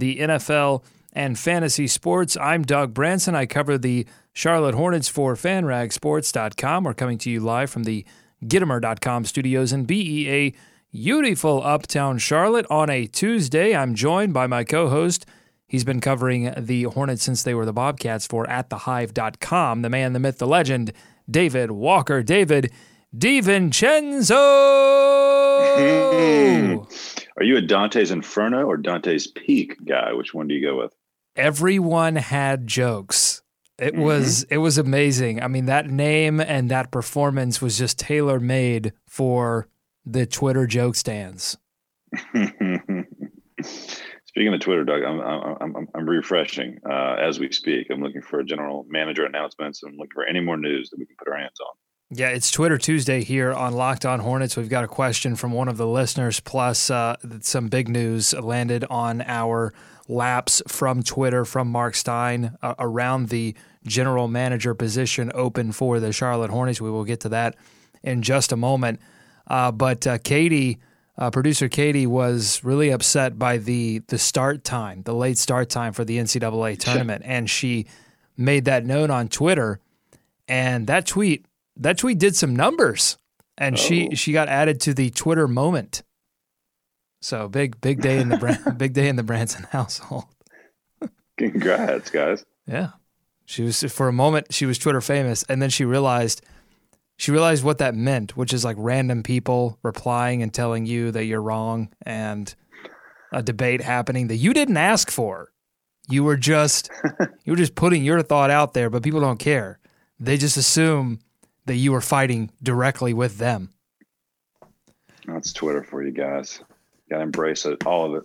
the NFL, and fantasy sports. I'm Doug Branson. I cover the Charlotte Hornets for FanRagSports.com. We're coming to you live from the Gittimer.com studios in BEA, beautiful uptown Charlotte on a Tuesday. I'm joined by my co-host. He's been covering the Hornets since they were the Bobcats for at thehive.com. The man, the myth, the legend, David Walker. David DiVincenzo. Are you a Dante's Inferno or Dante's Peak guy? Which one do you go with? Everyone had jokes. It mm-hmm. was it was amazing. I mean, that name and that performance was just tailor made for the Twitter joke stands. Speaking of Twitter, Doug, I'm I'm I'm, refreshing uh, as we speak. I'm looking for general manager announcements. I'm looking for any more news that we can put our hands on. Yeah, it's Twitter Tuesday here on Locked On Hornets. We've got a question from one of the listeners, plus uh, some big news landed on our laps from Twitter from Mark Stein uh, around the general manager position open for the Charlotte Hornets. We will get to that in just a moment. Uh, but uh, Katie uh, producer Katie was really upset by the the start time, the late start time for the NCAA tournament, and she made that known on Twitter. And that tweet, that tweet did some numbers, and oh. she she got added to the Twitter moment. So big big day in the big day in the Branson household. Congrats, guys! Yeah, she was for a moment she was Twitter famous, and then she realized she realized what that meant, which is like random people replying and telling you that you're wrong and a debate happening that you didn't ask for. You were just you were just putting your thought out there, but people don't care. They just assume that you were fighting directly with them. That's Twitter for you guys. You gotta embrace it, all of it.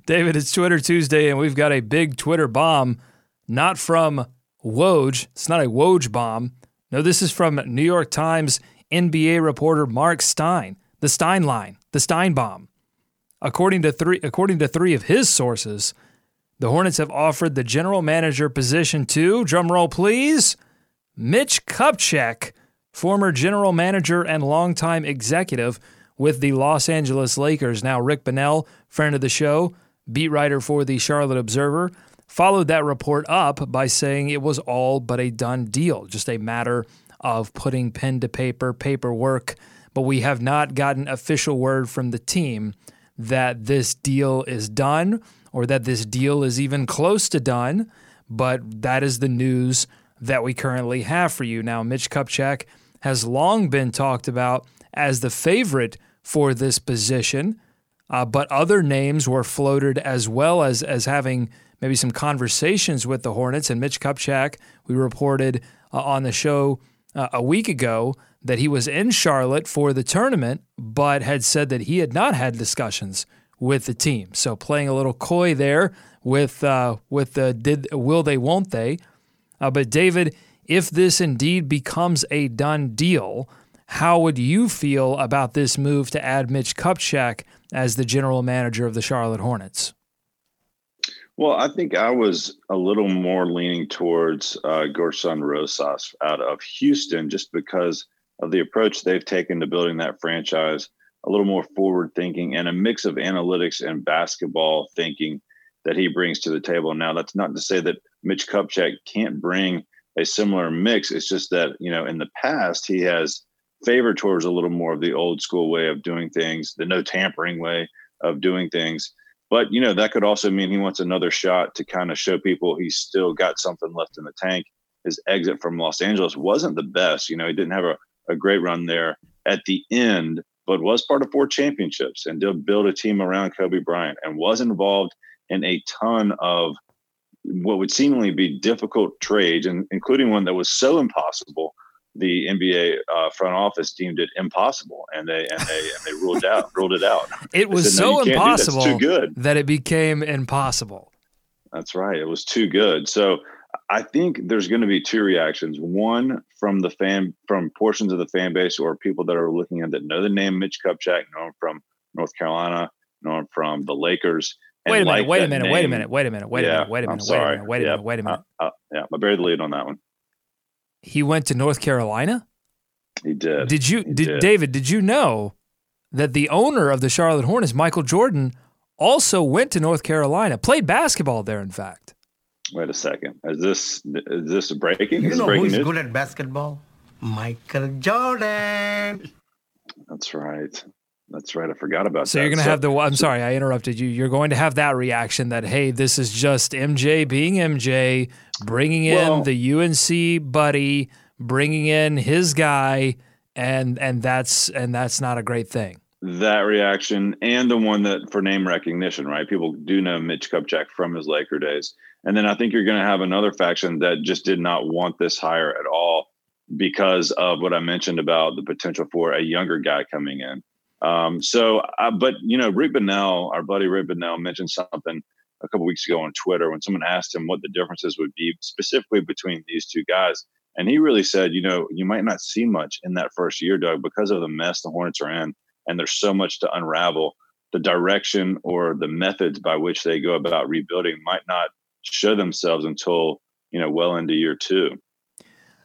David, it's Twitter Tuesday, and we've got a big Twitter bomb, not from Woj. It's not a Woj bomb. No, this is from New York Times NBA reporter Mark Stein, the Stein line, the Stein bomb. According to three, according to three of his sources, the Hornets have offered the general manager position to, drumroll please, Mitch Kupchak, former general manager and longtime executive with the Los Angeles Lakers. Now, Rick Bonnell, friend of the show, beat writer for the Charlotte Observer, followed that report up by saying it was all but a done deal, just a matter of putting pen to paper, paperwork. But we have not gotten official word from the team that this deal is done or that this deal is even close to done. But that is the news that we currently have for you. Now, Mitch Kupchak has long been talked about as the favorite for this position. Uh, but other names were floated as well as as having maybe some conversations with the Hornets. And Mitch Kupchak, we reported uh, on the show uh, a week ago that he was in Charlotte for the tournament, but had said that he had not had discussions with the team. So playing a little coy there with uh, with the did will they won't they? Uh, but David, if this indeed becomes a done deal, how would you feel about this move to add Mitch Kupchak as the general manager of the Charlotte Hornets? Well, I think I was a little more leaning towards uh, Gersson Rosas out of Houston just because of the approach they've taken to building that franchise, a little more forward thinking and a mix of analytics and basketball thinking that he brings to the table. Now, that's not to say that Mitch Kupchak can't bring a similar mix. It's just that, you know, in the past, he has favor towards a little more of the old school way of doing things, the no tampering way of doing things. But you know that could also mean he wants another shot to kind of show people he's still got something left in the tank. His exit from Los Angeles wasn't the best. You know, he didn't have a, a great run there at the end, but was part of four championships and did build a team around Kobe Bryant and was involved in a ton of what would seemingly be difficult trades, and including one that was so impossible the NBA uh, front office deemed it impossible, and they and they and they ruled out ruled it out. It was said, "No, so that. Impossible too good. that it became impossible. That's right. It was too good. So I think there's going to be two reactions. One from the fan, from portions of the fan base or people that are looking at that know the name Mitch Kupchak, know him from North Carolina, know him from the Lakers. and Wait a minute, like wait a minute, wait a minute, wait a minute, wait a Yeah, minute, wait a minute, wait a minute, wait a minute, wait a minute. Uh, uh, yeah, I buried the lead on that one. He went to North Carolina? He did. Did you did, did. David, did you know that the owner of the Charlotte Hornets, Michael Jordan, also went to North Carolina, played basketball there, in fact. Wait a second. Is this is this breaking? You is know breaking who's news? good at basketball? Michael Jordan. That's right. That's right. I forgot about So that. So you're going to have the I'm sorry, I interrupted you. You're going to have that reaction that hey, this is just MJ being MJ, bringing in Well- the UNC buddy, bringing in his guy and and that's and that's not a great thing. that reaction and the one that for name recognition, right? People do know Mitch Kupchak from his Laker days. And then I think you're going to have another faction that just did not want this hire at all because of what I mentioned about the potential for a younger guy coming in. Um, so, uh, but you know, Rick Bonnell, our buddy Rick Bonnell, mentioned something a couple weeks ago on Twitter when someone asked him what the differences would be specifically between these two guys. And he really said, you know, you might not see much in that first year, Doug, because of the mess the Hornets are in and there's so much to unravel. The direction or the methods by which they go about rebuilding might not show themselves until you know well into year two.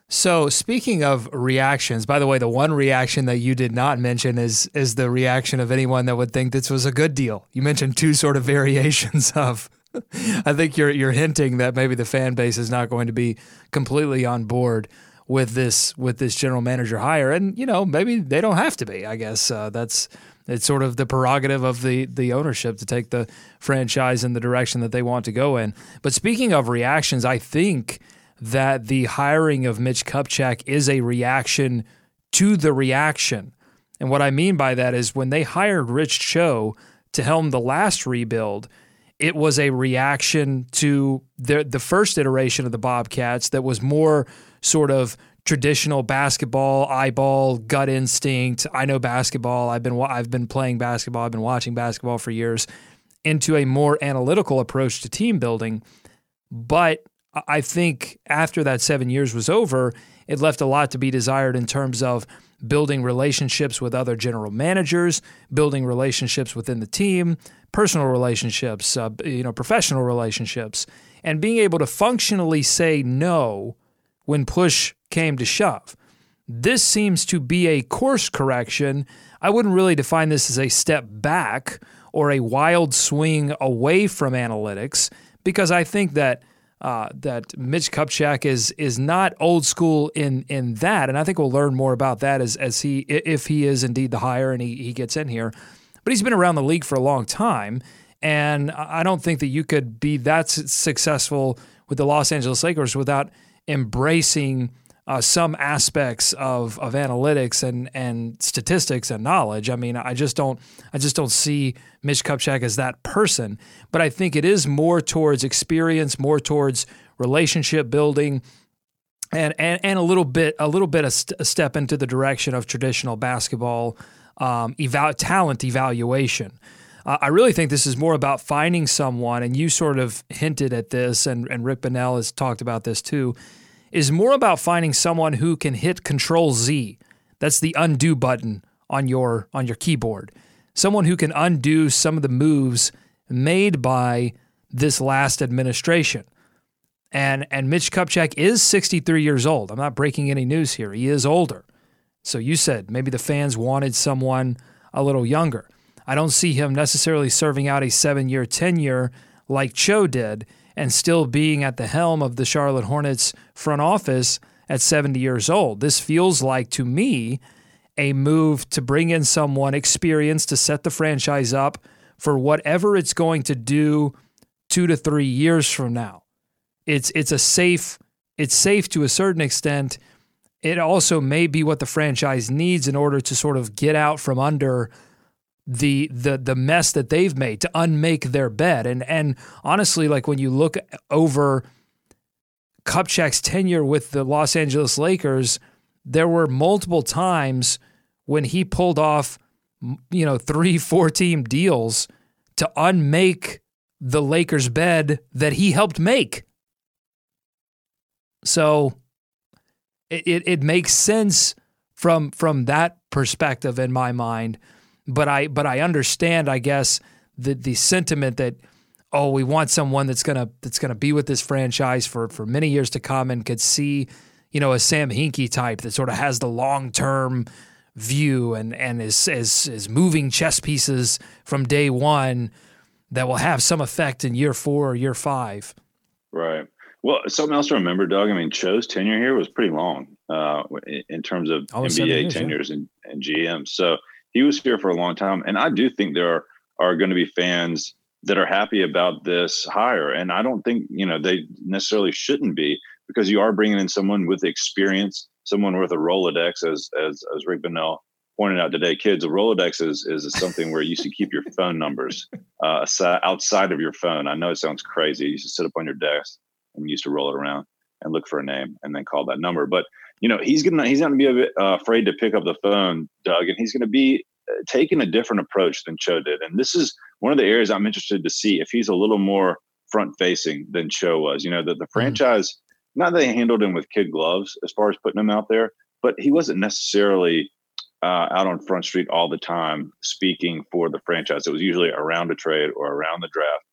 So speaking of reactions, by the way, the one reaction that you did not mention is is the reaction of anyone that would think this was a good deal. You mentioned two sort of variations of I think you're you're hinting that maybe the fan base is not going to be completely on board with this with this general manager hire, and you know maybe they don't have to be. I guess uh, that's it's sort of the prerogative of the the ownership to take the franchise in the direction that they want to go in. But speaking of reactions, I think that the hiring of Mitch Kupchak is a reaction to the reaction. And what I mean by that is when they hired Rich Cho to helm the last rebuild, it was a reaction to the the first iteration of the Bobcats that was more sort of traditional basketball, eyeball, gut instinct. I know basketball. I've been I've been playing basketball. I've been watching basketball for years. Into a more analytical approach to team building, but I think after that seven years was over, it left a lot to be desired in terms of building relationships with other general managers, building relationships within the team, personal relationships, uh, you know, professional relationships, and being able to functionally say no when push came to shove. This seems to be a course correction. I wouldn't really define this as a step back or a wild swing away from analytics because I think that uh, that Mitch Kupchak is is not old school in in that, and I think we'll learn more about that as as he if he is indeed the hire and he he gets in here. But he's been around the league for a long time, and I don't think that you could be that successful with the Los Angeles Lakers without embracing uh, some aspects of, of analytics and, and statistics and knowledge. I mean, I just don't I just don't see Mitch Kupchak as that person. But I think it is more towards experience, more towards relationship building, and and, and a little bit a little bit a, st- a step into the direction of traditional basketball um, eval- talent evaluation. Uh, I really think this is more about finding someone, and you sort of hinted at this, and, and Rick Bonnell has talked about this too, is more about finding someone who can hit Control Z. That's the undo button on your on your keyboard. Someone who can undo some of the moves made by this last administration. And and Mitch Kupchak is 63 years old. I'm not breaking any news here. He is older. So you said maybe the fans wanted someone a little younger. I don't see him necessarily serving out a seven year tenure like Cho did and still being at the helm of the Charlotte Hornets front office at 70 years old. This feels like to me a move to bring in someone experienced to set the franchise up for whatever it's going to do two to three years from now. It's it's a safe it's safe to a certain extent. It also may be what the franchise needs in order to sort of get out from under the the the mess that they've made to unmake their bed. And and honestly, like when you look over Kupchak's tenure with the Los Angeles Lakers, there were multiple times when he pulled off, you know, three, four team deals to unmake the Lakers' bed that he helped make. So it, it, it makes sense from from that perspective in my mind. But I but I understand, I guess, the the sentiment that oh, we want someone that's gonna that's gonna be with this franchise for for many years to come and could see, you know, a Sam Hinkie type that sort of has the long term view and and is is is moving chess pieces from day one that will have some effect in year four or year five. Right. Well, something else to remember, Doug. I mean, Cho's tenure here was pretty long uh, in terms of Almost NBA years, tenures and, and GM. So he was here for a long time, and I do think there are, are going to be fans that are happy about this hire, and I don't think you know they necessarily shouldn't be because you are bringing in someone with experience, someone with a Rolodex, as as as Rick Bonnell pointed out today. Kids, a Rolodex is is something where you to keep your phone numbers uh, outside of your phone. I know it sounds crazy. You to sit up on your desk and used to roll it around and look for a name and then call that number. But you know, he's gonna he's gonna be a bit uh, afraid to pick up the phone, Doug, and he's gonna be uh, taking a different approach than Cho did. And this is one of the areas I'm interested to see if he's a little more front facing than Cho was. You know, that the mm-hmm. franchise, mm-hmm. not that they handled him with kid gloves as far as putting him out there, but he wasn't necessarily uh, out on Front Street all the time speaking for the franchise. It was usually around a trade or around the draft.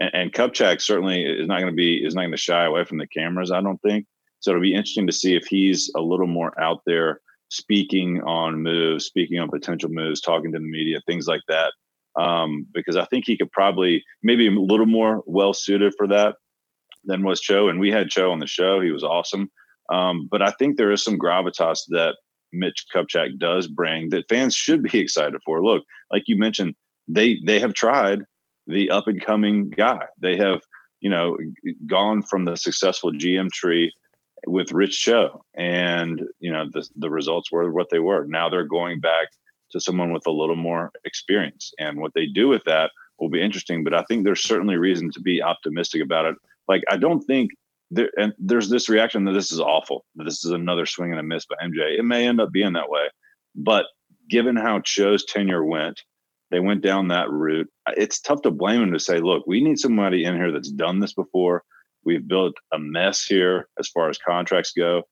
And, and Kupchak certainly is not going to be is not going to shy away from the cameras. I don't think so. It'll be interesting to see if he's a little more out there speaking on moves, speaking on potential moves, talking to the media, things like that. Um, because I think he could probably maybe a little more well suited for that than was Cho. And we had Cho on the show; he was awesome. Um, but I think there is some gravitas that Mitch Kupchak does bring that fans should be excited for. Look, like you mentioned, they they have tried the up and coming guy. They have, you know, gone from the successful GM tree with Rich Cho, and you know the the results were what they were. Now they're going back to someone with a little more experience, and what they do with that will be interesting. But I think there's certainly reason to be optimistic about it. Like I don't think there and there's this reaction that this is awful, that this is another swing and a miss by MJ. It may end up being that way, but given how Cho's tenure went, they went down that route. It's tough to blame him to say, look, we need somebody in here that's done this before. We've built a mess here as far as contracts go.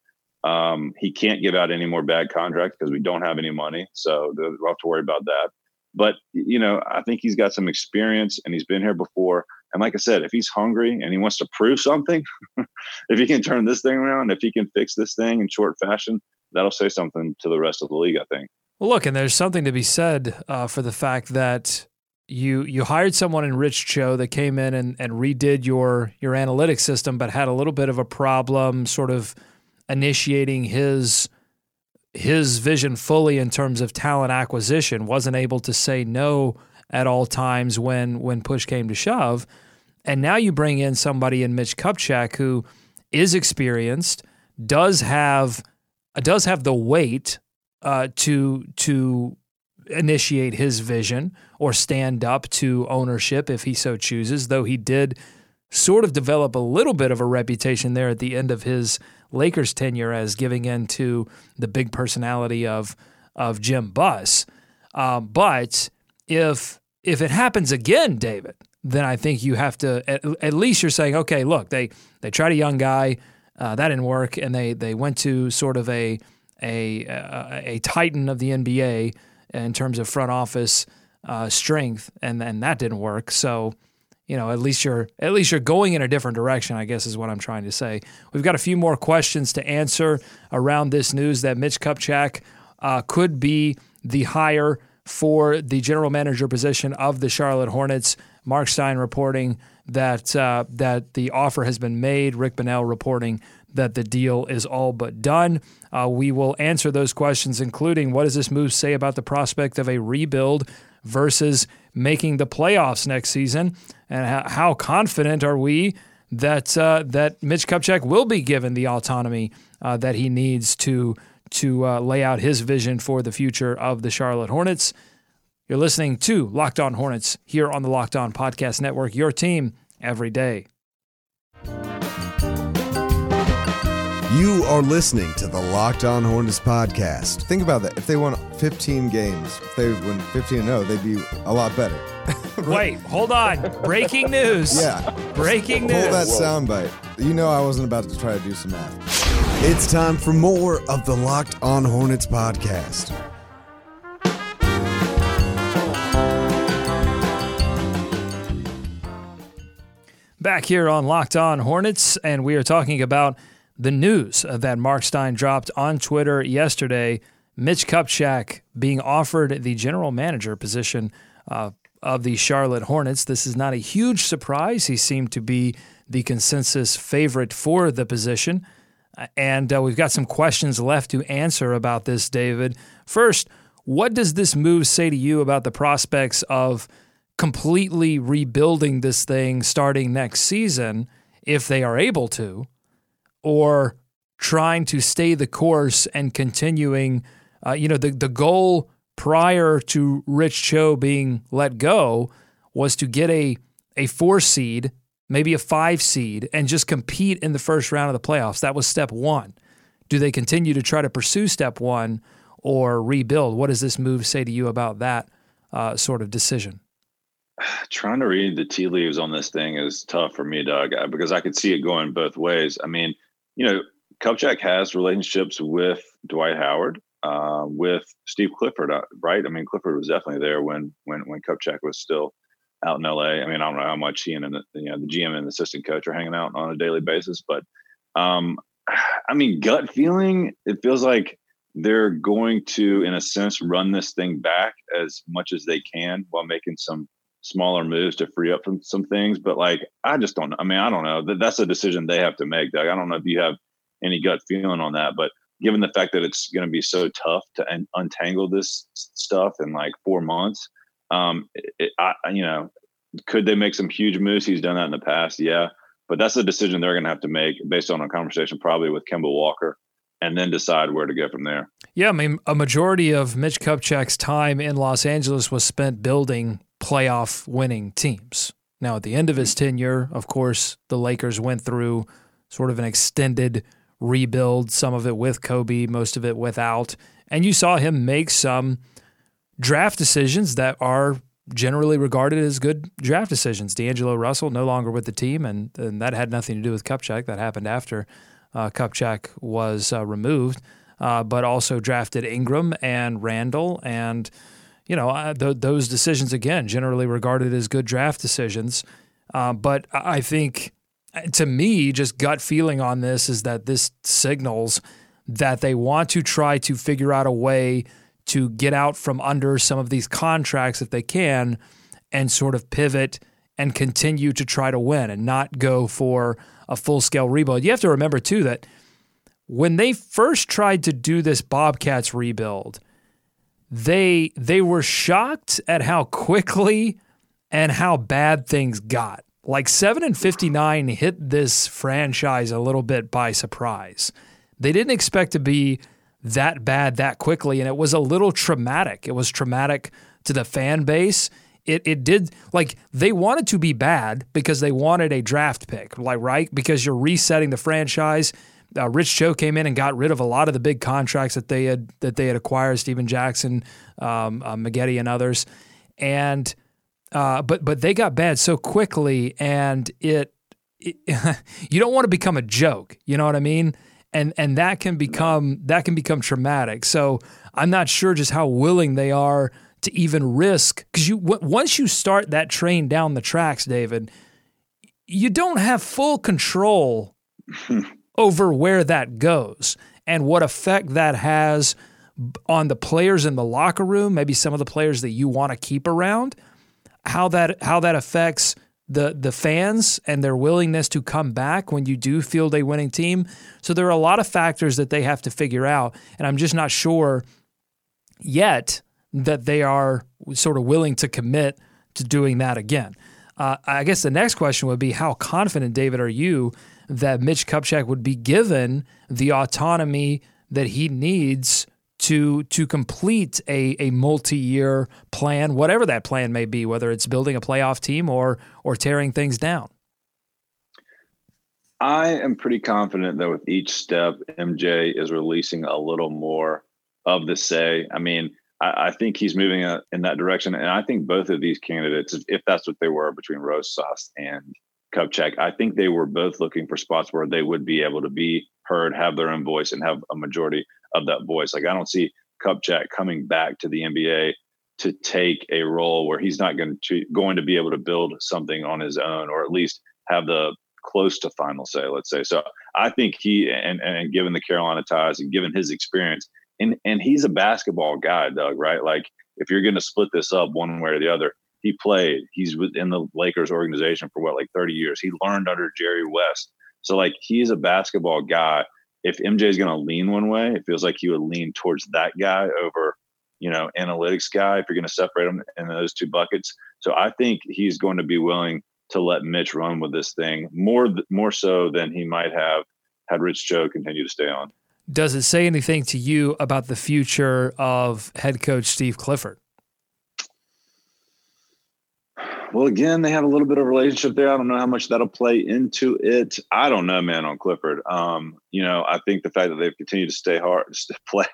Um, he can't give out any more bad contracts because we don't have any money. So we'll have to worry about that. But, you know, I think he's got some experience and he's been here before. And like I said, if he's hungry and he wants to prove something, if he can turn this thing around, if he can fix this thing in short fashion, that'll say something to the rest of the league, I think. Well, look, and there's something to be said uh, for the fact that you you hired someone in Rich Cho that came in and, and redid your your analytics system, but had a little bit of a problem, sort of initiating his his vision fully in terms of talent acquisition. wasn't able to say no at all times when when push came to shove, and now you bring in somebody in Mitch Kupchak who is experienced, does have does have the weight uh, to to initiate his vision or stand up to ownership if he so chooses. Though he did sort of develop a little bit of a reputation there at the end of his Lakers tenure as giving in to the big personality of of Jim Buss. Uh, but if if it happens again, David, then I think you have to at, at least you're saying, okay, look, they they tried a young guy, uh, that didn't work, and they they went to sort of a a a, a titan of the NBA in terms of front office uh, strength, and and that didn't work. So, you know, at least you're at least you're going in a different direction. I guess is what I'm trying to say. We've got a few more questions to answer around this news that Mitch Kupchak uh, could be the hire for the general manager position of the Charlotte Hornets. Mark Stein reporting that uh, that the offer has been made. Rick Bonnell reporting that the deal is all but done. Uh, we will answer those questions, including what does this move say about the prospect of a rebuild versus making the playoffs next season, and how, how confident are we that uh, that Mitch Kupchak will be given the autonomy uh, that he needs to to uh, lay out his vision for the future of the Charlotte Hornets. You're listening to Locked On Hornets here on the Locked On Podcast Network. Your team every day. You are listening to the Locked On Hornets podcast. Think about that. If they won 15 games, if they win 15 0, they'd be a lot better. Wait, hold on. Breaking news. Yeah. Breaking news. Pull that soundbite. You know I wasn't about to try to do some math. It's time for more of the Locked On Hornets podcast. Back here on Locked On Hornets, and we are talking about the news that Mark Stein dropped on Twitter yesterday. Mitch Kupchak being offered the general manager position uh, of the Charlotte Hornets. This is not a huge surprise. He seemed to be the consensus favorite for the position. And uh, we've got some questions left to answer about this, David. First, what does this move say to you about the prospects of completely rebuilding this thing starting next season, if they are able to, or trying to stay the course and continuing? Uh, you know, the, the goal prior to Rich Cho being let go was to get a a four seed, maybe a five seed, and just compete in the first round of the playoffs. That was step one. Do they continue to try to pursue step one or rebuild? What does this move say to you about that uh, sort of decision? Trying to read the tea leaves on this thing is tough for me, Doug, because I could see it going both ways. I mean, you know, Kupchak has relationships with Dwight Howard uh, with Steve Clifford, uh, right? I mean, Clifford was definitely there when when when Kupchak was still out in LA. I mean, I don't know how much he and the, you know the GM and the assistant coach are hanging out on a daily basis, but um, I mean, gut feeling, it feels like they're going to, in a sense, run this thing back as much as they can while making some smaller moves to free up from some things. But like, I just don't. I mean, I don't know. That's a decision they have to make, Doug. I don't know if you have any gut feeling on that, but given the fact that it's going to be so tough to un- untangle this stuff in like four months, um, it, I, you know, could they make some huge moves? He's done that in the past, yeah. But that's a decision they're going to have to make based on a conversation probably with Kemba Walker and then decide where to go from there. Yeah, I mean, a majority of Mitch Kupchak's time in Los Angeles was spent building playoff winning teams. Now, at the end of his tenure, of course, the Lakers went through sort of an extended rebuild, some of it with Kobe, most of it without. And you saw him make some draft decisions that are generally regarded as good draft decisions. D'Angelo Russell no longer with the team, and, and that had nothing to do with Kupchak. That happened after uh, Kupchak was uh, removed, uh, but also drafted Ingram and Randle And, you know, uh, th- those decisions, again, generally regarded as good draft decisions. Uh, but I think to me, just gut feeling on this is that this signals that they want to try to figure out a way to get out from under some of these contracts if they can and sort of pivot and continue to try to win and not go for a full scale rebuild. You have to remember, too, that when they first tried to do this Bobcats rebuild, they they were shocked at how quickly and how bad things got. Like 7 and 59 hit this franchise a little bit by surprise. They didn't expect to be that bad that quickly and it was a little traumatic. It was traumatic to the fan base. It it did like they wanted to be bad because they wanted a draft pick, like right? Because you're resetting the franchise. Uh, Rich Cho came in and got rid of a lot of the big contracts that they had that they had acquired, Stephen Jackson, um, uh, Maggette, and others, and uh, but but they got bad so quickly, and it, it you don't want to become a joke. You know what I mean? And and that can become that can become traumatic. So I'm not sure just how willing they are to even risk because you once you start that train down the tracks, David, you don't have full control over where that goes and what effect that has on the players in the locker room, maybe some of the players that you want to keep around how that how that affects the the fans and their willingness to come back when you do field a winning team. So there are a lot of factors that they have to figure out, and I'm just not sure yet that they are sort of willing to commit to doing that again. Uh, I guess the next question would be how confident, David, are you that Mitch Kupchak would be given the autonomy that he needs to to complete a, a multi-year plan, whatever that plan may be, whether it's building a playoff team or or tearing things down? I am pretty confident that with each step, MJ is releasing a little more of the say. I mean, I, I think he's moving uh, in that direction, and I think both of these candidates, if that's what they were between Rosas and Kupchak, I think they were both looking for spots where they would be able to be heard, have their own voice, and have a majority of that voice. Like I don't see Kupchak coming back to the NBA to take a role where he's not going to going to be able to build something on his own, or at least have the close to final say. Let's say. So I think he and and given the Carolina ties and given his experience, and and he's a basketball guy, Doug. Right? Like if you're going to split this up one way or the other, he played. He's in the Lakers organization for what like 30 years. He learned under Jerry West. So like he's a basketball guy. If MJ is going to lean one way, it feels like he would lean towards that guy over you know, analytics guy if you're going to separate them in those two buckets. So I think he's going to be willing to let Mitch run with this thing more more so than he might have had Rich Cho continue to stay on. Does it say anything to you about the future of head coach Steve Clifford? Well, again, they have a little bit of relationship there. I don't know how much that'll play into it. I don't know, man, on Clifford. Um, you know, I think the fact that they've continued to stay hard, to play,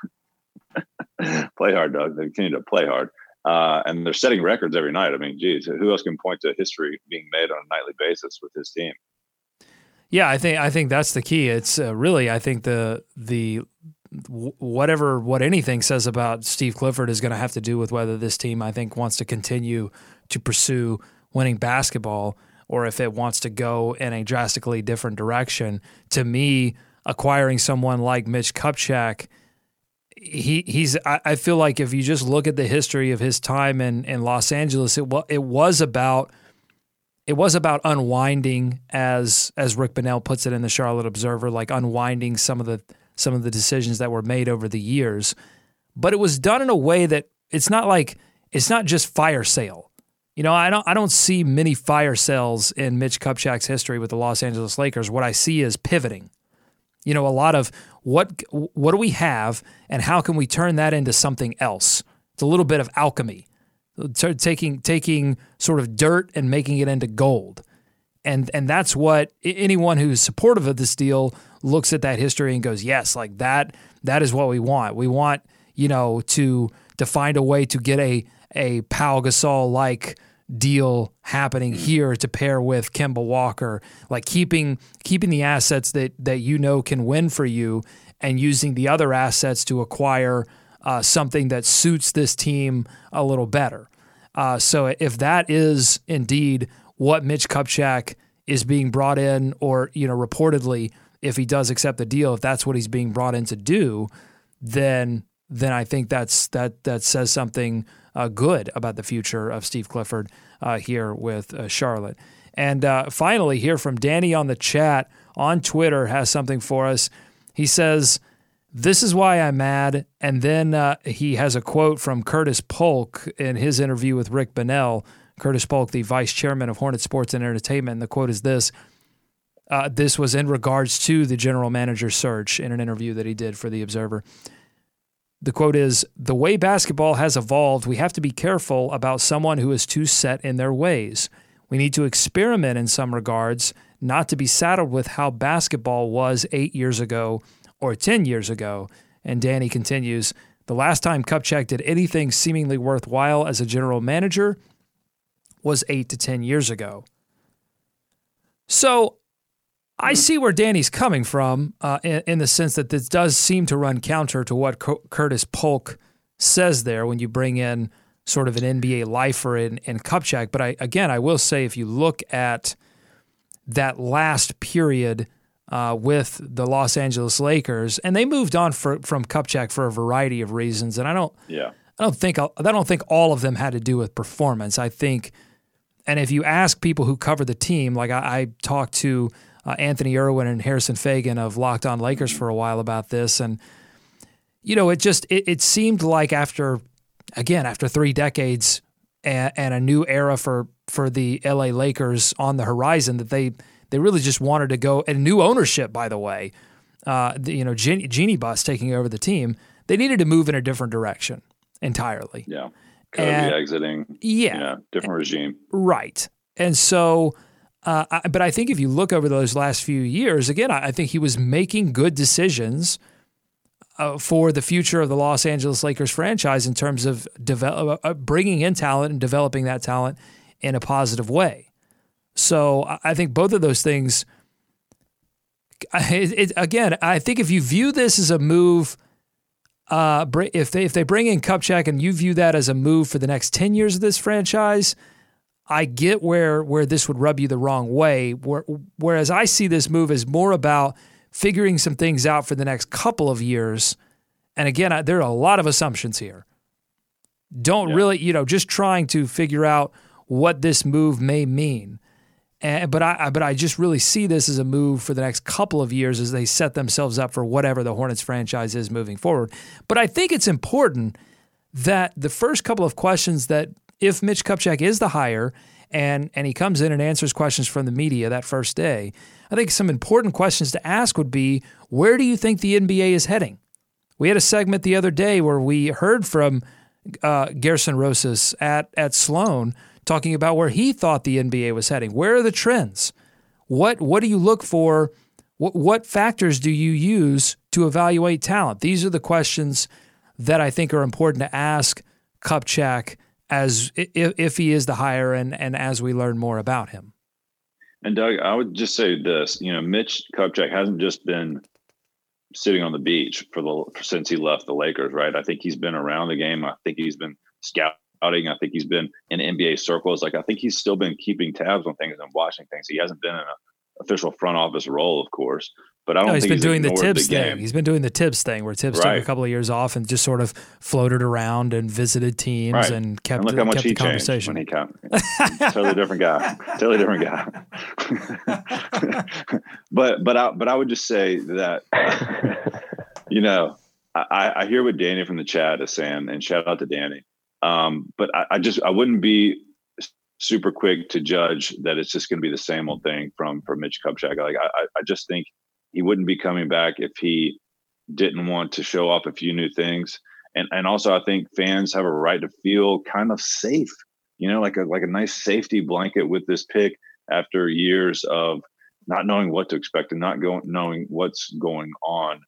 play hard, Doug. They continue to play hard. Uh, and they're setting records every night. I mean, geez, who else can point to history being made on a nightly basis with his team? Yeah, I think I think that's the key. It's uh, really I think the the whatever what anything says about Steve Clifford is going to have to do with whether this team I think wants to continue to pursue winning basketball or if it wants to go in a drastically different direction. To me, acquiring someone like Mitch Kupchak – he he's I, I feel like if you just look at the history of his time in in Los Angeles, it was it was about it was about unwinding as as Rick Bonnell puts it in the Charlotte Observer, like unwinding some of the some of the decisions that were made over the years. But it was done in a way that it's not like it's not just fire sale. You know, I don't I don't see many fire sales in Mitch Kupchak's history with the Los Angeles Lakers. What I see is pivoting. You know, a lot of what what do we have and how can we turn that into something else? It's a little bit of alchemy. Taking taking sort of dirt and making it into gold. And and that's what anyone who's supportive of this deal looks at that history and goes, "Yes, like that that is what we want. We want, you know, to to find a way to get a a Pau Gasol like deal happening here to pair with Kemba Walker, like keeping keeping the assets that that you know can win for you, and using the other assets to acquire uh, something that suits this team a little better. Uh, so if that is indeed what Mitch Kupchak is being brought in, or you know, reportedly, if he does accept the deal, if that's what he's being brought in to do, then then I think that's that that says something uh, good about the future of Steve Clifford uh, here with uh, Charlotte. And uh, finally, here from Danny on the chat on Twitter has something for us. He says, This is why I'm mad. And then uh, he has a quote from Curtis Polk in his interview with Rick Bonnell. Curtis Polk, the vice chairman of Hornet Sports and Entertainment. And the quote is this. Uh, this was in regards to the general manager search in an interview that he did for The Observer. The quote is The way basketball has evolved, we have to be careful about someone who is too set in their ways. We need to experiment in some regards, not to be saddled with how basketball was eight years ago or 10 years ago. And Danny continues The last time Kupchak did anything seemingly worthwhile as a general manager was eight to 10 years ago. So I see where Danny's coming from uh, in, in, the sense that this does seem to run counter to what C- Curtis Polk says there when you bring in sort of an NBA lifer in, in Kupchak. But I, again, I will say if you look at that last period uh, with the Los Angeles Lakers, and they moved on for, from Kupchak for a variety of reasons, and I don't, yeah, I don't think I don't think all of them had to do with performance. I think, and if you ask people who cover the team, like I, I talked to uh, Anthony Irwin and Harrison Faigen of Locked On Lakers for a while about this, and you know, it just it, it seemed like after again after three decades and, and, a new era for for the LA Lakers on the horizon that they they really just wanted to go and new ownership by the way, uh, the, you know, Jeanie, Jeanie Buss taking over the team, they needed to move in a different direction entirely. Yeah. Kobe and, exiting. Yeah. yeah. Different regime. Right. And so Uh, I, but I think if you look over those last few years, again, I, I think he was making good decisions uh, for the future of the Los Angeles Lakers franchise in terms of develop, uh, bringing in talent and developing that talent in a positive way. So I, I think both of those things. It, it, again, I think if you view this as a move, uh, if they if they bring in Kupchak and you view that as a move for the next ten years of this franchise, I get where where this would rub you the wrong way. Whereas I see this move as more about figuring some things out for the next couple of years. And again, I, there are a lot of assumptions here. Don't yeah. really, you know, just trying to figure out what this move may mean. And, but I, but I just really see this as a move for the next couple of years as they set themselves up for whatever the Hornets franchise is moving forward. But I think it's important that the first couple of questions that if Mitch Kupchak is the hire and and he comes in and answers questions from the media that first day, I think some important questions to ask would be where do you think the NBA is heading? We had a segment the other day where we heard from uh, Gersson Rosas at at Sloan talking about where he thought the NBA was heading. Where are the trends? What what do you look for? What what factors do you use to evaluate talent? These are the questions that I think are important to ask Kupchak as if, if he is the hire and and as we learn more about him. And Doug, I would just say this: you know, Mitch Kupchak hasn't just been sitting on the beach for the since he left the Lakers, right? I think he's been around the game. I think he's been scouting. I think he's been in NBA circles. Like I think he's still been keeping tabs on things and watching things. He hasn't been in an official front office role, of course. But I don't. No, he's been he's doing the Tibs the thing. He's been doing the Tibs thing, where Tibs right. took a couple of years off and just sort of floated around and visited teams right. and kept. And look how much kept he the conversation. when he came. totally different guy. totally different guy. but but I but I would just say that you know I, I hear what Danny from the chat is saying, and shout out to Danny. Um, but I, I just I wouldn't be super quick to judge that it's just going to be the same old thing from from Mitch Kupchak. Like I, I just think he wouldn't be coming back if he didn't want to show off a few new things. And and also I think fans have a right to feel kind of safe, you know, like a like a nice safety blanket with this pick after years of not knowing what to expect and not going knowing what's going on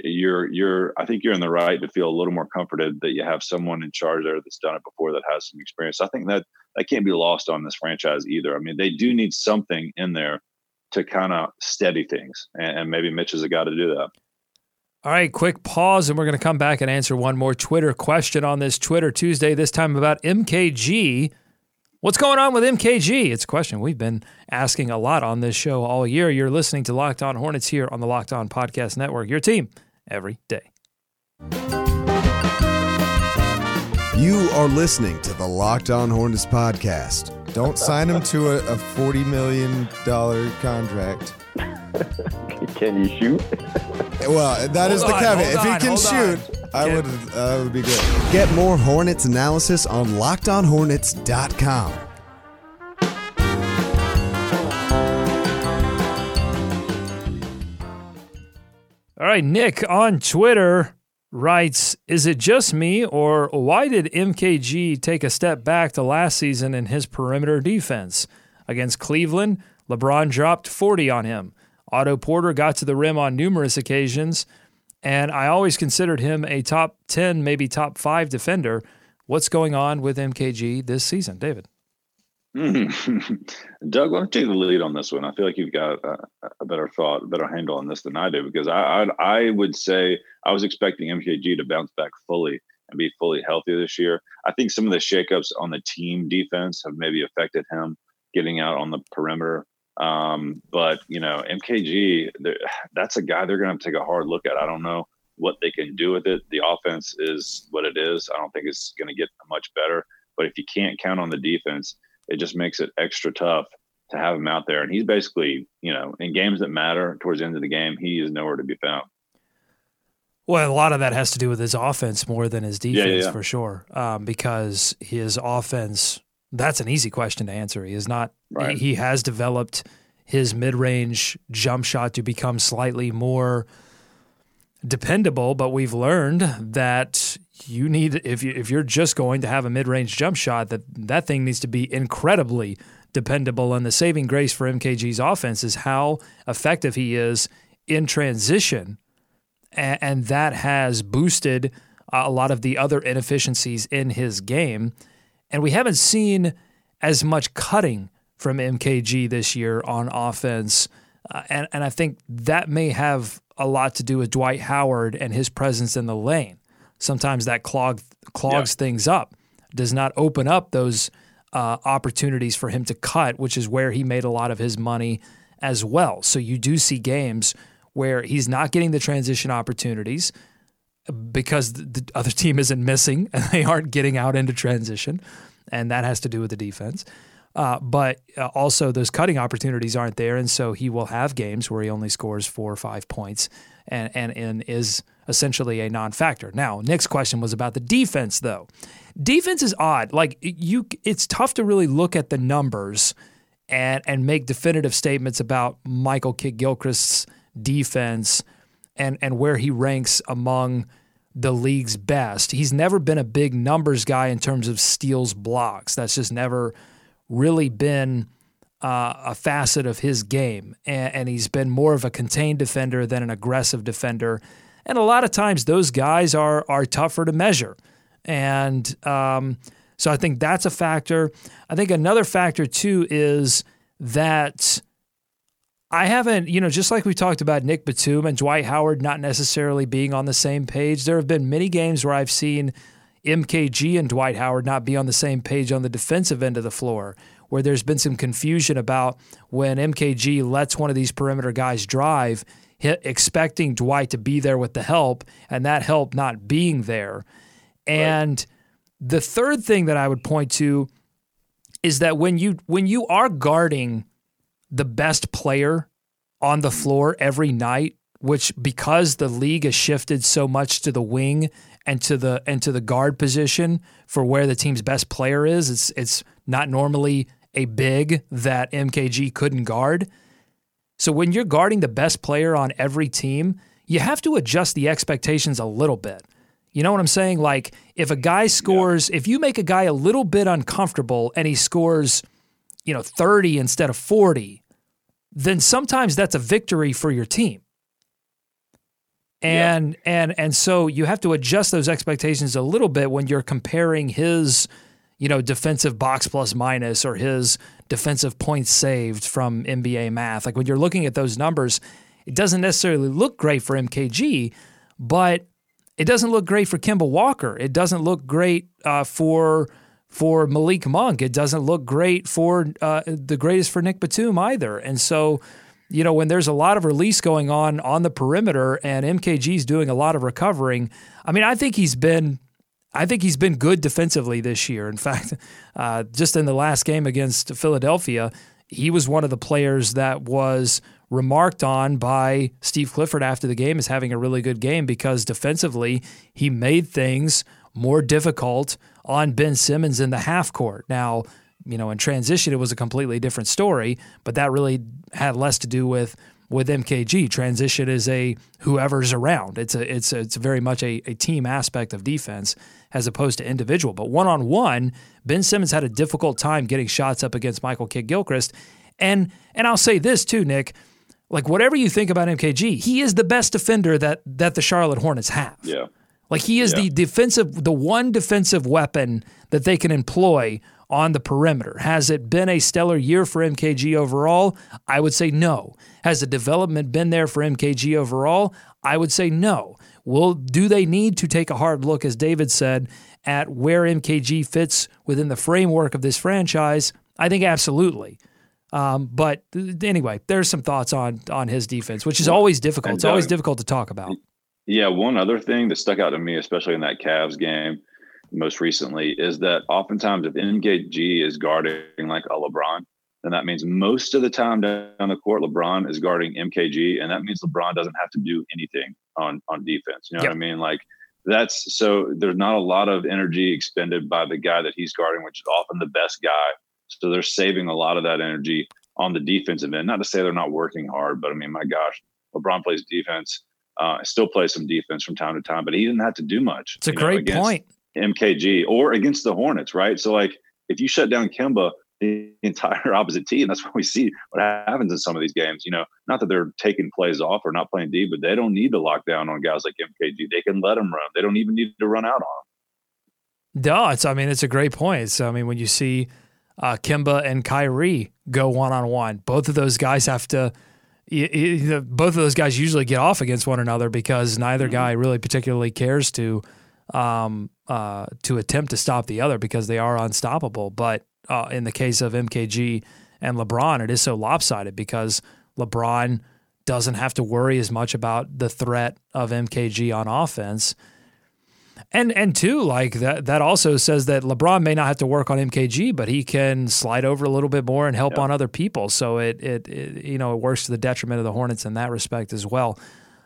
you're you're I think you're in the right to feel a little more comforted that you have someone in charge there that's done it before that has some experience. I think that that can't be lost on this franchise either. I mean, they do need something in there to kind of steady things, and, and maybe Mitch is a guy to do that. All right, quick pause, and we're going to come back and answer one more Twitter question on this Twitter Tuesday. This time about MKG. What's going on with MKG? It's a question we've been asking a lot on this show all year. You're listening to Locked On Hornets here on the Locked On Podcast Network, your team every day. You are listening to the Locked On Hornets podcast. Don't sign him to a, a $40 million contract. can you shoot? well, that is the caveat. If he can shoot, I would. Uh, that would be good. Get more Hornets analysis on LockedOnHornets.com. All right, Nick on Twitter writes Is it just me, or why did MKG take a step back to last season in his perimeter defense? Against Cleveland, LeBron dropped 40 on him. Otto Porter got to the rim on numerous occasions. And I always considered him a top 10, maybe top five defender. What's going on with MKG this season, David? Mm-hmm. Doug, why don't you take the lead on this one? I feel like you've got a, a better thought, a better handle on this than I do, because I, I, I would say I was expecting MKG to bounce back fully and be fully healthy this year. I think some of the shakeups on the team defense have maybe affected him getting out on the perimeter um, but you know, MKG, that's a guy they're going to take a hard look at. I don't know what they can do with it. The offense is what it is. I don't think it's going to get much better. But if you can't count on the defense, it just makes it extra tough to have him out there. And he's basically, you know, in games that matter towards the end of the game, he is nowhere to be found. Well, a lot of that has to do with his offense more than his defense, yeah, yeah, yeah. for sure. Um, because his offense that's an easy question to answer. He is not. Right. He has developed his mid-range jump shot to become slightly more dependable, but we've learned that you need if you if you're just going to have a mid-range jump shot that that thing needs to be incredibly dependable. And the saving grace for MKG's offense is how effective he is in transition. And, and that has boosted a lot of the other inefficiencies in his game. And we haven't seen as much cutting from MKG this year on offense. Uh, and, and I think that may have a lot to do with Dwight Howard and his presence in the lane. Sometimes that clog, clogs yeah. things up, does not open up those uh, opportunities for him to cut, which is where he made a lot of his money as well. So you do see games where he's not getting the transition opportunities because the other team isn't missing and they aren't getting out into transition. And that has to do with the defense. Uh, but uh, also, those cutting opportunities aren't there. And so he will have games where he only scores four or five points and, and, and is essentially a non factor. Now, next question was about the defense, though. Defense is odd. Like, you, it's tough to really look at the numbers and, and make definitive statements about Michael Kidd Gilchrist's defense and, and where he ranks among the league's best. He's never been a big numbers guy in terms of steals blocks. That's just never really been uh, a facet of his game. And, and, he's been more of a contained defender than an aggressive defender. And a lot of times those guys are, are tougher to measure. And um, so I think that's a factor. I think another factor too is that I haven't, you know, just like we talked about Nic Batum and Dwight Howard not necessarily being on the same page, there have been many games where I've seen MKG and Dwight Howard not be on the same page on the defensive end of the floor, where there's been some confusion about when MKG lets one of these perimeter guys drive, expecting Dwight to be there with the help, and that help not being there. And right. the third thing that I would point to is that when you when you are guarding the best player on the floor every night, which because the league has shifted so much to the wing and to the and to the guard position for where the team's best player is, it's it's not normally a big that MKG couldn't guard. So when you're guarding the best player on every team, you have to adjust the expectations a little bit. You know what I'm saying? Like if a guy scores, yeah. if you make a guy a little bit uncomfortable and he scores you know 30 instead of 40 then sometimes that's a victory for your team and yeah. and and so you have to adjust those expectations a little bit when you're comparing his you know defensive box plus minus or his defensive points saved from NBA math like when you're looking at those numbers it doesn't necessarily look great for MKG but it doesn't look great for Kemba Walker it doesn't look great uh, for for Malik Monk. It doesn't look great for uh, the greatest for Nic Batum either. And so, you know, when there's a lot of release going on on the perimeter and MKG's doing a lot of recovering, I mean, I think he's been. I think he's been good defensively this year. In fact, uh, just in the last game against Philadelphia, he was one of the players that was remarked on by Steve Clifford after the game as having a really good game because defensively he made things more difficult on Ben Simmons in the half court. Now, you know, in transition, it was a completely different story, but that really had less to do with with MKG. Transition is a whoever's around. It's a it's a, it's very much a, a team aspect of defense as opposed to individual. But one on one, Ben Simmons had a difficult time getting shots up against Michael Kidd Gilchrist. And and I'll say this too, Nick. Like whatever you think about MKG, he is the best defender that that the Charlotte Hornets have. Yeah. Like he is yeah. the defensive, the one defensive weapon that they can employ on the perimeter. Has it been a stellar year for MKG overall? I would say no. Has the development been there for MKG overall? I would say no. Well, do they need to take a hard look, as David said, at where MKG fits within the framework of this franchise? I think absolutely. Um, but anyway, there's some thoughts on on his defense, which is always difficult. It's always difficult to talk about. Yeah, one other thing that stuck out to me, especially in that Cavs game most recently, is that oftentimes if MKG is guarding like a LeBron, then that means most of the time down the court, LeBron is guarding MKG, and that means LeBron doesn't have to do anything on on defense. You know yep. what I mean? Like that's so there's not a lot of energy expended by the guy that he's guarding, which is often the best guy. So they're saving a lot of that energy on the defensive end. Not to say they're not working hard, but I mean, my gosh, LeBron plays defense uh, still play some defense from time to time, but he didn't have to do much. It's a great know, point. MKG or against the Hornets, right? So like if you shut down Kemba, the entire opposite team. That's what we see what happens in some of these games. You know, not that they're taking plays off or not playing deep, but they don't need to lock down on guys like MKG. They can let them run. They don't even need to run out on them. No, it's. I mean, it's a great point. So I mean, when you see uh, Kemba and Kyrie go one on one, both of those guys have to. Both of those guys usually get off against one another because neither mm-hmm. guy really particularly cares to um, uh, to attempt to stop the other because they are unstoppable. But uh, in the case of MKG and LeBron, it is so lopsided because LeBron doesn't have to worry as much about the threat of MKG on offense. And and two, like that that also says that LeBron may not have to work on MKG, but he can slide over a little bit more and help on other people. So it, it, it you know it works to the detriment of the Hornets in that respect as well.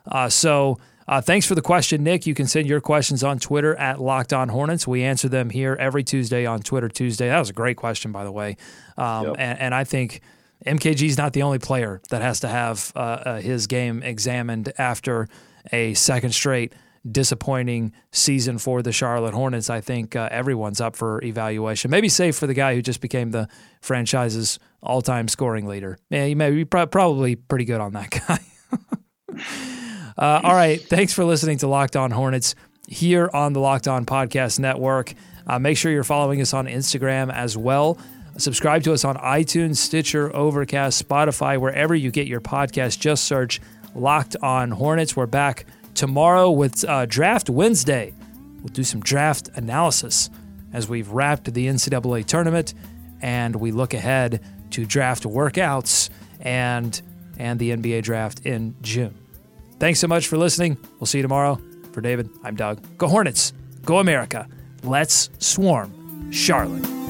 Uh, so uh, thanks for the question, Nick. You can send your questions on Twitter at Locked On Hornets. We answer them here every Tuesday on Twitter Tuesday. That was a great question, by the way. Um, yep. and, and, I think MKG is not the only player that has to have uh, uh, his game examined after a second straight disappointing season for the Charlotte Hornets. I think uh, everyone's up for evaluation. Maybe safe for the guy who just became the franchise's all-time scoring leader. Yeah, you may be probably pretty good on that guy. Uh, all right. Thanks for listening to Locked On Hornets here on the Locked On Podcast Network. Uh, make sure you're following us on Instagram as well. Subscribe to us on iTunes, Stitcher, Overcast, Spotify, wherever you get your podcast. Just search Locked On Hornets. We're back tomorrow with uh, Draft Wednesday. We'll do some draft analysis as we've wrapped the NCAA tournament and we look ahead to draft workouts and and the NBA draft in June. Thanks so much for listening. We'll see you tomorrow. For David, I'm Doug. Go Hornets. Go America. Let's swarm Charlotte.